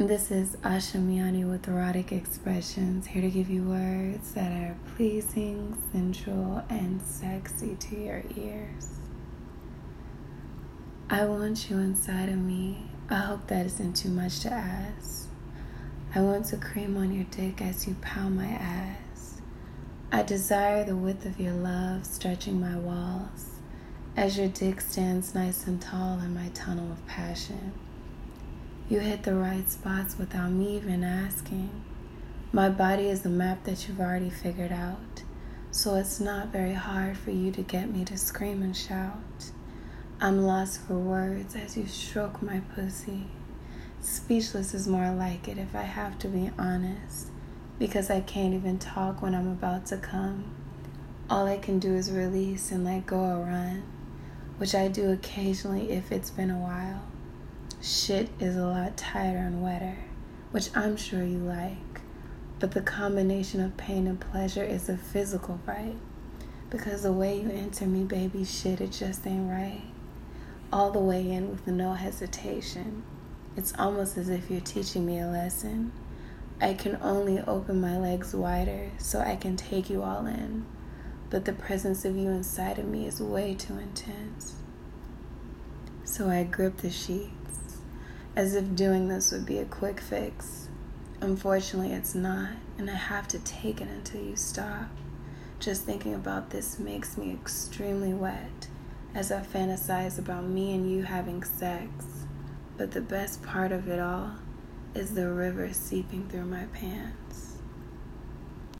This is Asha Miani with Erotic Expressions, here to give you words that are pleasing, sensual, and sexy to your ears. I want you inside of me. I hope that isn't too much to ask. I want to cream on your dick as you pound my ass. I desire the width of your love stretching my walls as your dick stands nice and tall in my tunnel of passion. You hit the right spots without me even asking. My body is the map that you've already figured out, so it's not very hard for you to get me to scream and shout. I'm lost for words as you stroke my pussy. Speechless is more like it if I have to be honest, because I can't even talk when I'm about to come. All I can do is release and let go or run, which I do occasionally if it's been a while shit is a lot tighter and wetter, which I'm sure you like. But the combination of pain and pleasure is a physical fight. Because the way you enter me, baby, shit, it just ain't right. All the way in with no hesitation. It's almost as if you're teaching me a lesson. I can only open my legs wider so I can take you all in. But the presence of you inside of me is way too intense. So I grip the sheet as if doing this would be a quick fix. Unfortunately, it's not, and I have to take it until you stop. Just thinking about this makes me extremely wet as I fantasize about me and you having sex. But the best part of it all is the river seeping through my pants.